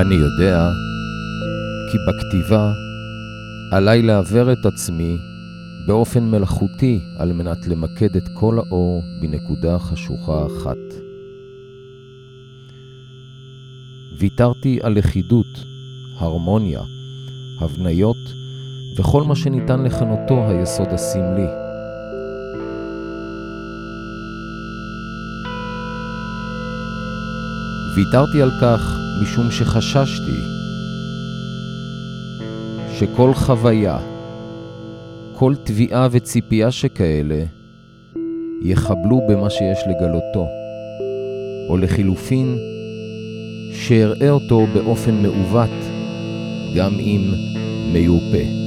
אני יודע כי בכתיבה עליי לעוור את עצמי באופן מלאכותי על מנת למקד את כל האור בנקודה חשוכה אחת. ויתרתי על לכידות, הרמוניה, הבניות וכל מה שניתן לכנותו היסוד הסמלי. ויתרתי על כך משום שחששתי שכל חוויה, כל תביעה וציפייה שכאלה, יחבלו במה שיש לגלותו, או לחילופין, שאראה אותו באופן מעוות, גם אם מיופה.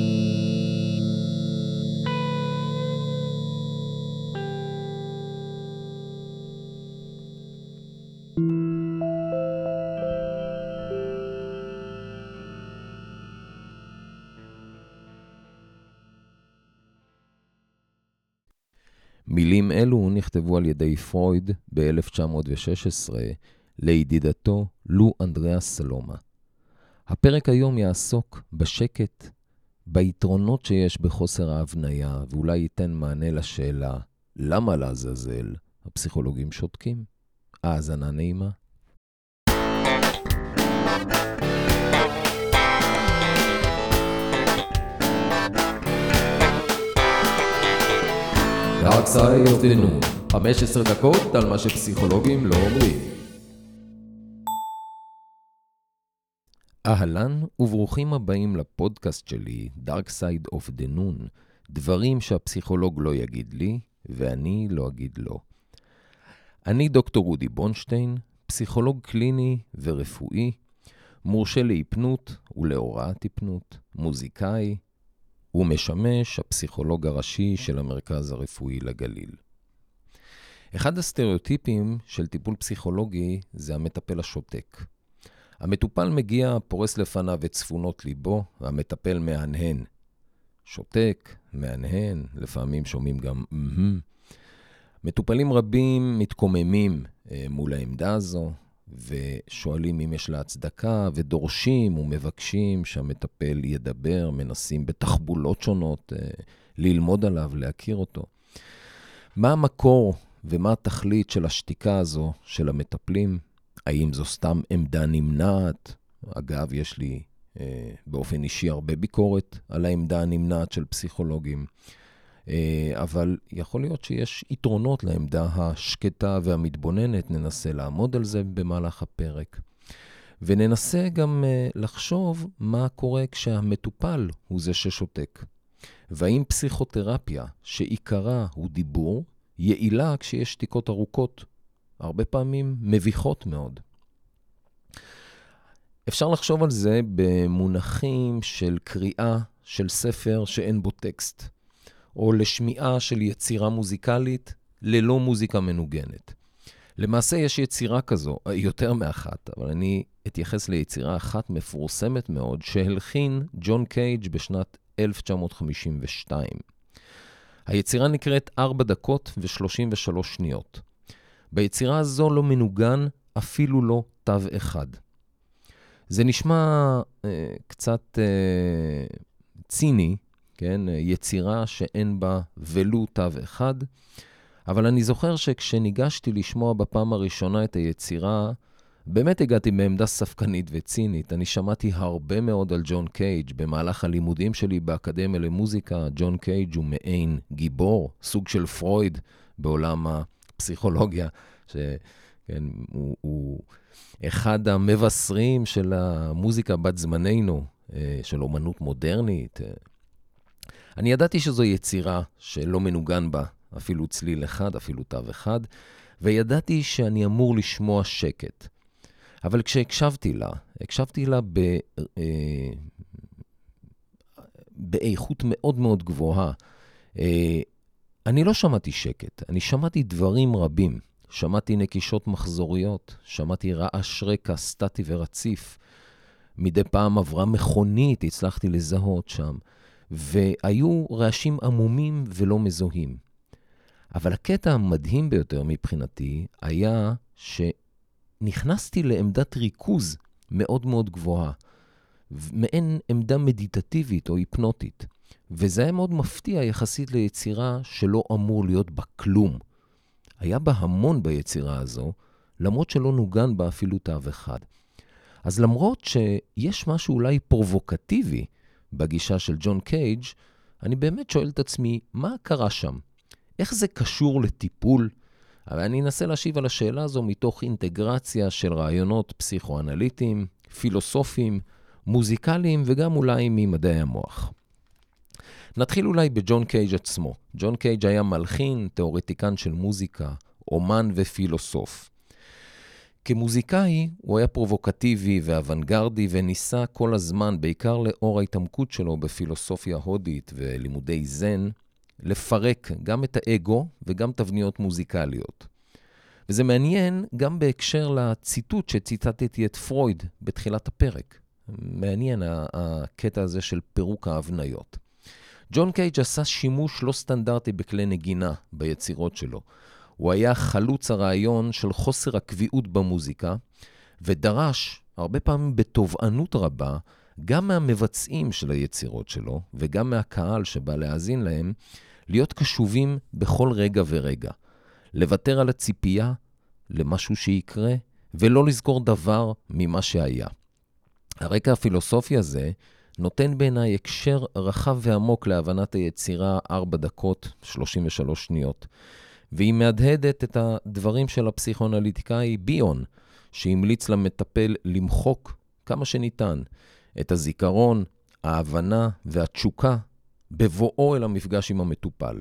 מילים אלו נכתבו על ידי פרויד ב-1916 לידידתו לו אנדריאס סלומה. הפרק היום יעסוק בשקט, ביתרונות שיש בחוסר ההבניה, ואולי ייתן מענה לשאלה, למה לעזאזל הפסיכולוגים שותקים? האזנה נעימה. The Noon, 15 דקות על מה שפסיכולוגים לא אומרים. אהלן וברוכים הבאים לפודקאסט שלי, Dark Side of the Noon, דברים שהפסיכולוג לא יגיד לי ואני לא אגיד לו. אני דוקטור רודי בונשטיין, פסיכולוג קליני ורפואי, מורשה להיפנות ולהוראת היפנות, מוזיקאי, הוא משמש הפסיכולוג הראשי של המרכז הרפואי לגליל. אחד הסטריאוטיפים של טיפול פסיכולוגי זה המטפל השותק. המטופל מגיע, פורס לפניו את צפונות ליבו, והמטפל מהנהן. שותק, מהנהן, לפעמים שומעים גם אהם. מטופלים רבים מתקוממים אה, מול העמדה הזו, ושואלים אם יש לה הצדקה, ודורשים ומבקשים שהמטפל ידבר, מנסים בתחבולות שונות אה, ללמוד עליו, להכיר אותו. מה המקור ומה התכלית של השתיקה הזו של המטפלים? האם זו סתם עמדה נמנעת? אגב, יש לי אה, באופן אישי הרבה ביקורת על העמדה הנמנעת של פסיכולוגים. אה, אבל יכול להיות שיש יתרונות לעמדה השקטה והמתבוננת, ננסה לעמוד על זה במהלך הפרק. וננסה גם אה, לחשוב מה קורה כשהמטופל הוא זה ששותק. והאם פסיכותרפיה, שעיקרה הוא דיבור, יעילה כשיש שתיקות ארוכות, הרבה פעמים מביכות מאוד. אפשר לחשוב על זה במונחים של קריאה של ספר שאין בו טקסט. או לשמיעה של יצירה מוזיקלית ללא מוזיקה מנוגנת. למעשה יש יצירה כזו, יותר מאחת, אבל אני אתייחס ליצירה אחת מפורסמת מאוד שהלחין ג'ון קייג' בשנת 1952. היצירה נקראת 4 דקות ו-33 שניות. ביצירה הזו לא מנוגן אפילו לא תו אחד. זה נשמע אה, קצת אה, ציני, כן? יצירה שאין בה ולו תו אחד. אבל אני זוכר שכשניגשתי לשמוע בפעם הראשונה את היצירה, באמת הגעתי מעמדה ספקנית וצינית. אני שמעתי הרבה מאוד על ג'ון קייג' במהלך הלימודים שלי באקדמיה למוזיקה. ג'ון קייג' הוא מעין גיבור, סוג של פרויד בעולם הפסיכולוגיה, שכן, הוא, הוא אחד המבשרים של המוזיקה בת זמננו, אה, של אומנות מודרנית. אני ידעתי שזו יצירה שלא מנוגן בה אפילו צליל אחד, אפילו תו אחד, וידעתי שאני אמור לשמוע שקט. אבל כשהקשבתי לה, הקשבתי לה ב, אה, באיכות מאוד מאוד גבוהה. אה, אני לא שמעתי שקט, אני שמעתי דברים רבים. שמעתי נקישות מחזוריות, שמעתי רעש רקע סטטי ורציף. מדי פעם עברה מכונית, הצלחתי לזהות שם. והיו רעשים עמומים ולא מזוהים. אבל הקטע המדהים ביותר מבחינתי היה שנכנסתי לעמדת ריכוז מאוד מאוד גבוהה, מעין עמדה מדיטטיבית או היפנוטית. וזה היה מאוד מפתיע יחסית ליצירה שלא אמור להיות בה כלום. היה בה המון ביצירה הזו, למרות שלא נוגן בה אפילו תו אחד. אז למרות שיש משהו אולי פרובוקטיבי בגישה של ג'ון קייג', אני באמת שואל את עצמי, מה קרה שם? איך זה קשור לטיפול? אבל אני אנסה להשיב על השאלה הזו מתוך אינטגרציה של רעיונות פסיכואנליטיים, פילוסופיים, מוזיקליים וגם אולי ממדעי המוח. נתחיל אולי בג'ון קייג' עצמו. ג'ון קייג' היה מלחין, תיאורטיקן של מוזיקה, אומן ופילוסוף. כמוזיקאי הוא היה פרובוקטיבי ואוונגרדי וניסה כל הזמן, בעיקר לאור ההתעמקות שלו בפילוסופיה הודית ולימודי זן, לפרק גם את האגו וגם תבניות מוזיקליות. וזה מעניין גם בהקשר לציטוט שציטטתי את פרויד בתחילת הפרק. מעניין הקטע הזה של פירוק ההבניות. ג'ון קייג' עשה שימוש לא סטנדרטי בכלי נגינה ביצירות שלו. הוא היה חלוץ הרעיון של חוסר הקביעות במוזיקה, ודרש, הרבה פעמים בתובענות רבה, גם מהמבצעים של היצירות שלו, וגם מהקהל שבא להאזין להם, להיות קשובים בכל רגע ורגע. לוותר על הציפייה למשהו שיקרה, ולא לזכור דבר ממה שהיה. הרקע הפילוסופי הזה נותן בעיניי הקשר רחב ועמוק להבנת היצירה 4 דקות 33 שניות. והיא מהדהדת את הדברים של הפסיכואנליטיקאי ביון, שהמליץ למטפל למחוק כמה שניתן את הזיכרון, ההבנה והתשוקה בבואו אל המפגש עם המטופל.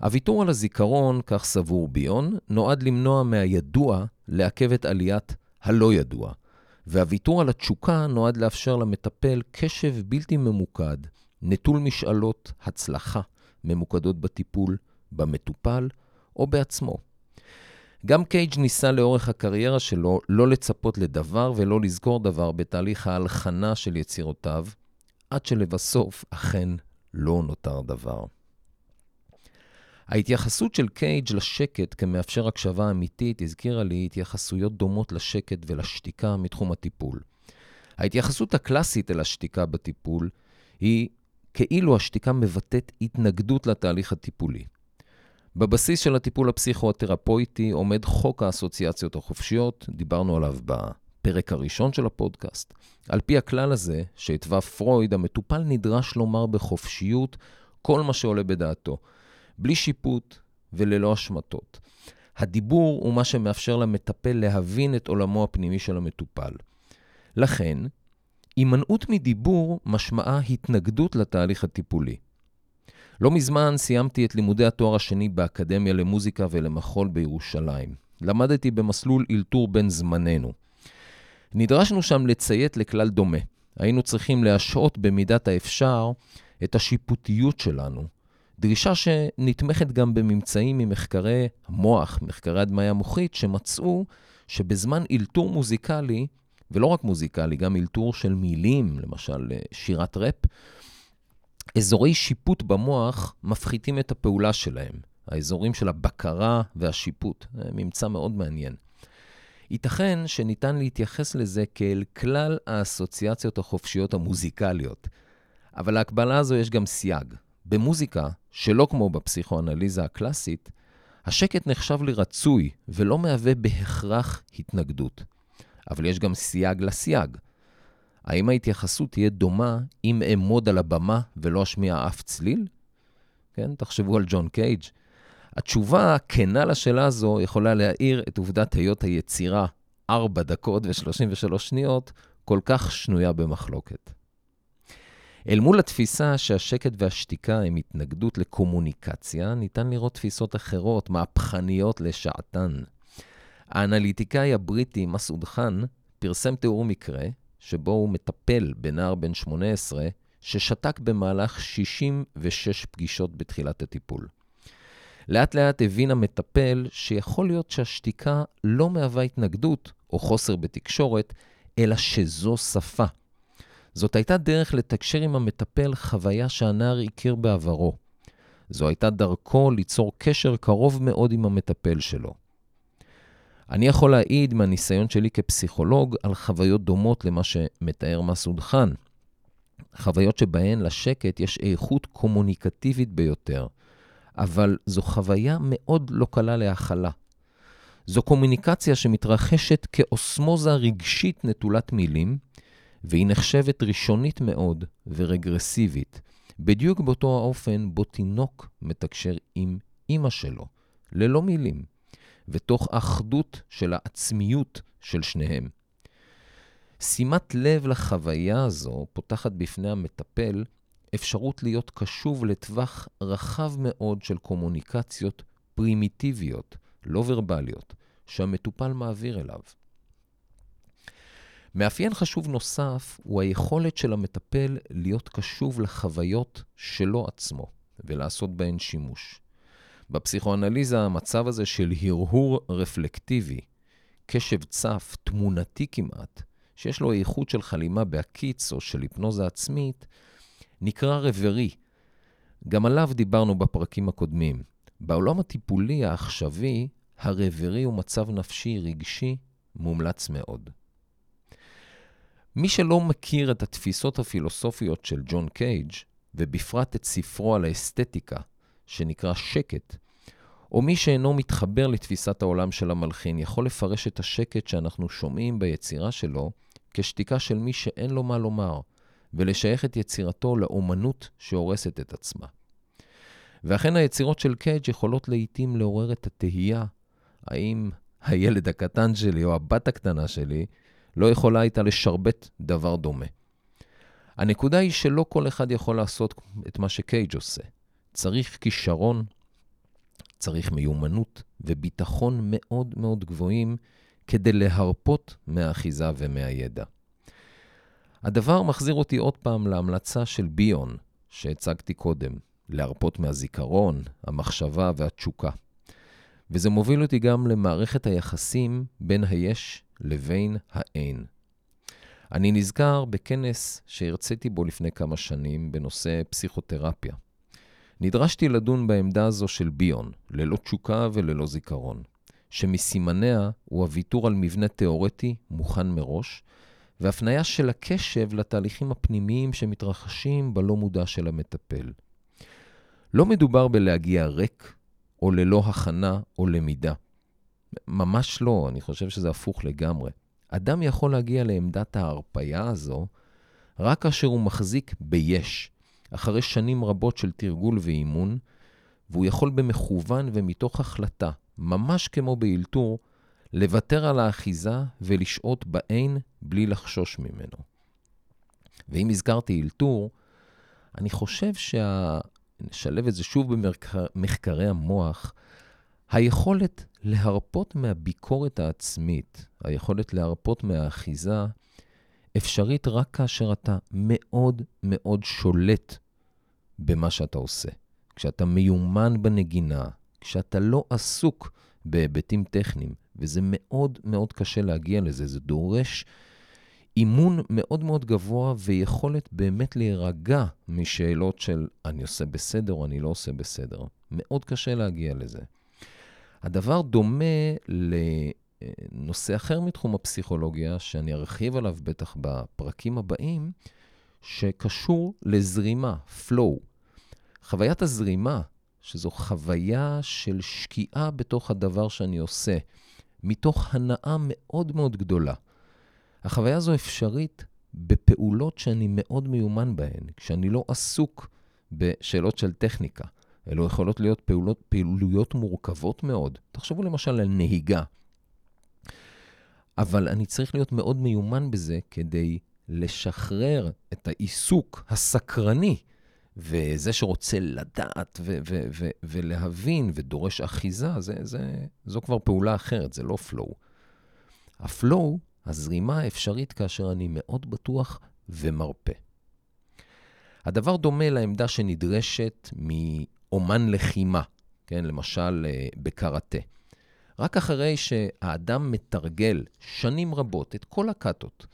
הוויתור על הזיכרון, כך סבור ביון, נועד למנוע מהידוע לעכב את עליית הלא ידוע. והוויתור על התשוקה נועד לאפשר למטפל קשב בלתי ממוקד, נטול משאלות הצלחה ממוקדות בטיפול, במטופל או בעצמו. גם קייג' ניסה לאורך הקריירה שלו לא לצפות לדבר ולא לזכור דבר בתהליך ההלחנה של יצירותיו, עד שלבסוף אכן לא נותר דבר. ההתייחסות של קייג' לשקט כמאפשר הקשבה אמיתית הזכירה לי התייחסויות דומות לשקט ולשתיקה מתחום הטיפול. ההתייחסות הקלאסית אל השתיקה בטיפול היא כאילו השתיקה מבטאת התנגדות לתהליך הטיפולי. בבסיס של הטיפול הפסיכואתרפויטי עומד חוק האסוציאציות החופשיות, דיברנו עליו בפרק הראשון של הפודקאסט. על פי הכלל הזה, שהתווה פרויד, המטופל נדרש לומר בחופשיות כל מה שעולה בדעתו. בלי שיפוט וללא השמטות. הדיבור הוא מה שמאפשר למטפל להבין את עולמו הפנימי של המטופל. לכן, הימנעות מדיבור משמעה התנגדות לתהליך הטיפולי. לא מזמן סיימתי את לימודי התואר השני באקדמיה למוזיקה ולמחול בירושלים. למדתי במסלול אלתור בן זמננו. נדרשנו שם לציית לכלל דומה. היינו צריכים להשעות במידת האפשר את השיפוטיות שלנו דרישה שנתמכת גם בממצאים ממחקרי המוח, מחקרי הדמיה מוחית, שמצאו שבזמן אלתור מוזיקלי, ולא רק מוזיקלי, גם אלתור של מילים, למשל שירת ראפ, אזורי שיפוט במוח מפחיתים את הפעולה שלהם, האזורים של הבקרה והשיפוט. ממצא מאוד מעניין. ייתכן שניתן להתייחס לזה כאל כלל האסוציאציות החופשיות המוזיקליות, אבל להקבלה הזו יש גם סייג. במוזיקה, שלא כמו בפסיכואנליזה הקלאסית, השקט נחשב לרצוי ולא מהווה בהכרח התנגדות. אבל יש גם סייג לסייג. האם ההתייחסות תהיה דומה אם אעמוד על הבמה ולא אשמיע אף צליל? כן, תחשבו על ג'ון קייג'. התשובה הכנה לשאלה הזו יכולה להעיר את עובדת היות היצירה 4 דקות ו-33 שניות כל כך שנויה במחלוקת. אל מול התפיסה שהשקט והשתיקה הם התנגדות לקומוניקציה, ניתן לראות תפיסות אחרות, מהפכניות לשעתן. האנליטיקאי הבריטי מסעוד חאן פרסם תיאור מקרה שבו הוא מטפל בנער בן 18 ששתק במהלך 66 פגישות בתחילת הטיפול. לאט לאט הבין המטפל שיכול להיות שהשתיקה לא מהווה התנגדות או חוסר בתקשורת, אלא שזו שפה. זאת הייתה דרך לתקשר עם המטפל חוויה שהנער הכיר בעברו. זו הייתה דרכו ליצור קשר קרוב מאוד עם המטפל שלו. אני יכול להעיד מהניסיון שלי כפסיכולוג על חוויות דומות למה שמתאר מסעוד חאן. חוויות שבהן לשקט יש איכות קומוניקטיבית ביותר, אבל זו חוויה מאוד לא קלה להכלה. זו קומוניקציה שמתרחשת כאוסמוזה רגשית נטולת מילים, והיא נחשבת ראשונית מאוד ורגרסיבית, בדיוק באותו האופן בו תינוק מתקשר עם אימא שלו, ללא מילים, ותוך אחדות של העצמיות של שניהם. שימת לב לחוויה הזו פותחת בפני המטפל אפשרות להיות קשוב לטווח רחב מאוד של קומוניקציות פרימיטיביות, לא ורבליות, שהמטופל מעביר אליו. מאפיין חשוב נוסף הוא היכולת של המטפל להיות קשוב לחוויות שלו עצמו ולעשות בהן שימוש. בפסיכואנליזה המצב הזה של הרהור רפלקטיבי, קשב צף, תמונתי כמעט, שיש לו איכות של חלימה בהקיץ או של היפנוזה עצמית, נקרא רברי. גם עליו דיברנו בפרקים הקודמים. בעולם הטיפולי העכשווי, הרברי הוא מצב נפשי רגשי מומלץ מאוד. מי שלא מכיר את התפיסות הפילוסופיות של ג'ון קייג', ובפרט את ספרו על האסתטיקה, שנקרא שקט, או מי שאינו מתחבר לתפיסת העולם של המלחין, יכול לפרש את השקט שאנחנו שומעים ביצירה שלו כשתיקה של מי שאין לו מה לומר, ולשייך את יצירתו לאומנות שהורסת את עצמה. ואכן היצירות של קייג' יכולות לעיתים לעורר את התהייה האם הילד הקטן שלי או הבת הקטנה שלי לא יכולה הייתה לשרבט דבר דומה. הנקודה היא שלא כל אחד יכול לעשות את מה שקייג' עושה. צריך כישרון, צריך מיומנות וביטחון מאוד מאוד גבוהים כדי להרפות מהאחיזה ומהידע. הדבר מחזיר אותי עוד פעם להמלצה של ביון שהצגתי קודם, להרפות מהזיכרון, המחשבה והתשוקה. וזה מוביל אותי גם למערכת היחסים בין היש לבין האין. אני נזכר בכנס שהרציתי בו לפני כמה שנים בנושא פסיכותרפיה. נדרשתי לדון בעמדה הזו של ביון, ללא תשוקה וללא זיכרון, שמסימניה הוא הוויתור על מבנה תיאורטי מוכן מראש, והפניה של הקשב לתהליכים הפנימיים שמתרחשים בלא מודע של המטפל. לא מדובר בלהגיע ריק, או ללא הכנה או למידה. ממש לא, אני חושב שזה הפוך לגמרי. אדם יכול להגיע לעמדת ההרפייה הזו רק כאשר הוא מחזיק ביש, אחרי שנים רבות של תרגול ואימון, והוא יכול במכוון ומתוך החלטה, ממש כמו באלתור, לוותר על האחיזה ולשהות בעין בלי לחשוש ממנו. ואם הזכרתי אלתור, אני חושב שה... נשלב את זה שוב במחקרי המוח, היכולת להרפות מהביקורת העצמית, היכולת להרפות מהאחיזה, אפשרית רק כאשר אתה מאוד מאוד שולט במה שאתה עושה. כשאתה מיומן בנגינה, כשאתה לא עסוק בהיבטים טכניים, וזה מאוד מאוד קשה להגיע לזה, זה דורש אימון מאוד מאוד גבוה ויכולת באמת להירגע משאלות של אני עושה בסדר או אני לא עושה בסדר. מאוד קשה להגיע לזה. הדבר דומה לנושא אחר מתחום הפסיכולוגיה, שאני ארחיב עליו בטח בפרקים הבאים, שקשור לזרימה, flow. חוויית הזרימה, שזו חוויה של שקיעה בתוך הדבר שאני עושה, מתוך הנאה מאוד מאוד גדולה. החוויה הזו אפשרית בפעולות שאני מאוד מיומן בהן, כשאני לא עסוק בשאלות של טכניקה. אלו יכולות להיות פעולות, פעילויות מורכבות מאוד. תחשבו למשל על נהיגה. אבל אני צריך להיות מאוד מיומן בזה כדי לשחרר את העיסוק הסקרני, וזה שרוצה לדעת ו- ו- ו- ולהבין ודורש אחיזה, זה, זה, זו כבר פעולה אחרת, זה לא flow. הפלואו הזרימה האפשרית כאשר אני מאוד בטוח ומרפה. הדבר דומה לעמדה שנדרשת מאומן לחימה, כן, למשל אה, בקראטה. רק אחרי שהאדם מתרגל שנים רבות את כל הקאטות,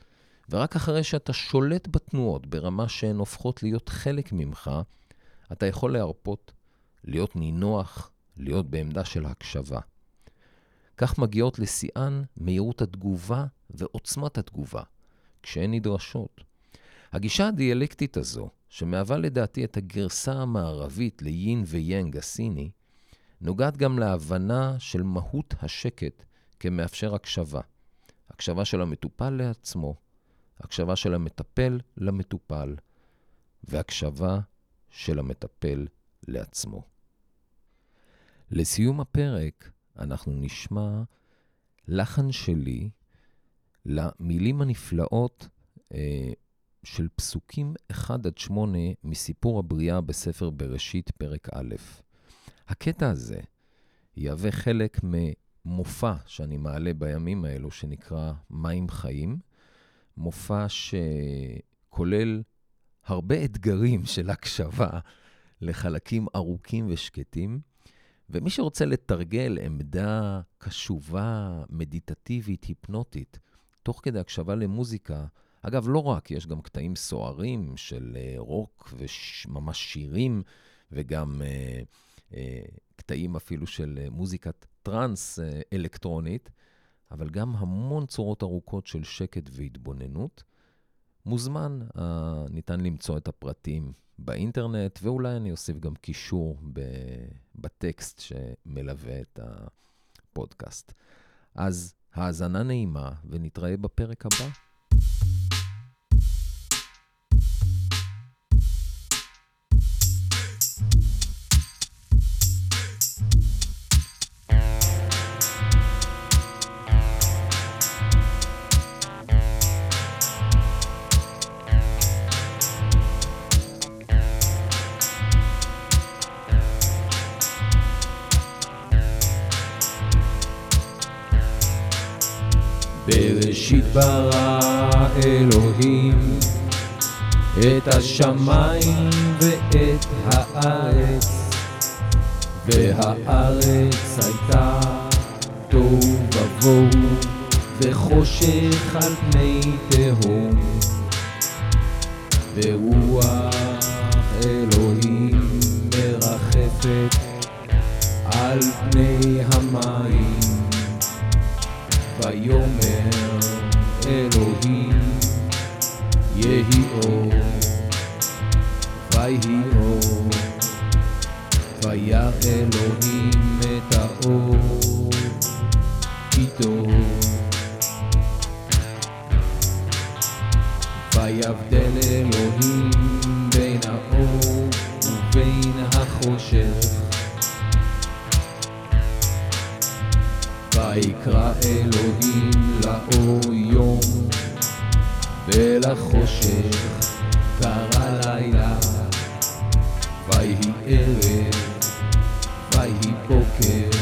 ורק אחרי שאתה שולט בתנועות ברמה שהן הופכות להיות חלק ממך, אתה יכול להרפות, להיות נינוח, להיות בעמדה של הקשבה. כך מגיעות לשיאן מהירות התגובה ועוצמת התגובה, כשהן נדרשות. הגישה הדיאלקטית הזו, שמהווה לדעתי את הגרסה המערבית ליין ויאנג הסיני, נוגעת גם להבנה של מהות השקט כמאפשר הקשבה. הקשבה של המטופל לעצמו, הקשבה של המטפל למטופל, והקשבה של המטפל לעצמו. לסיום הפרק, אנחנו נשמע לחן שלי למילים הנפלאות אה, של פסוקים 1 עד 8 מסיפור הבריאה בספר בראשית, פרק א'. הקטע הזה יהווה חלק ממופע שאני מעלה בימים האלו, שנקרא מים חיים, מופע שכולל הרבה אתגרים של הקשבה לחלקים ארוכים ושקטים. ומי שרוצה לתרגל עמדה קשובה, מדיטטיבית, היפנוטית, תוך כדי הקשבה למוזיקה, אגב, לא רק, יש גם קטעים סוערים של uh, רוק וממש שירים, וגם uh, קטעים אפילו של uh, מוזיקת טראנס uh, אלקטרונית, אבל גם המון צורות ארוכות של שקט והתבוננות. מוזמן, ניתן למצוא את הפרטים באינטרנט, ואולי אני אוסיף גם קישור בטקסט שמלווה את הפודקאסט. אז האזנה נעימה, ונתראה בפרק הבא. בראשית ברא אלוהים את השמיים ואת הארץ, והארץ הייתה תוהו ובוהו וחושך על פני תהום, ורוח אלוהים מרחפת על פני המים. ויאמר אלוהים יהי אור, ויהי אור, וירא אלוהים את האור, טוב. ויבדל אלוהים בין האור ובין החושך. ויקרא אלוהים לאור יום ולחושך קרא לילה ויהי ערב ויהי בוקר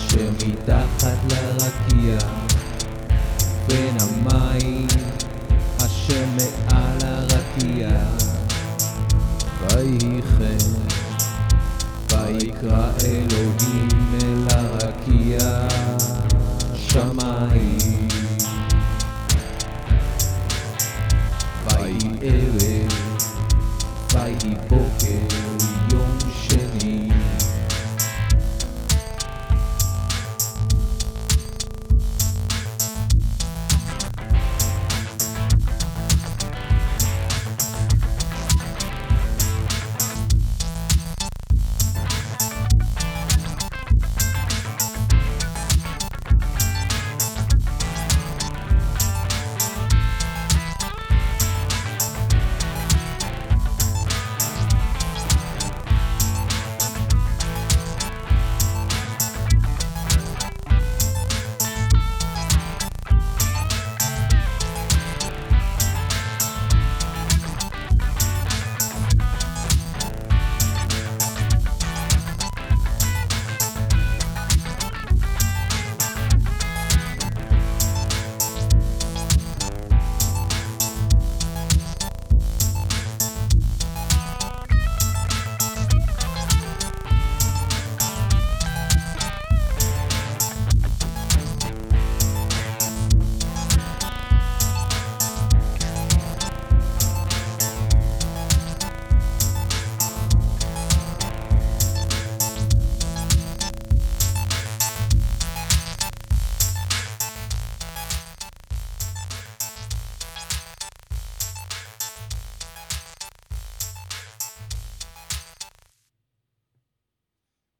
המים אשר מתחת לרקיע בין המים אשר מעל הרקיע. ויהי כן, ויקרא אלוהים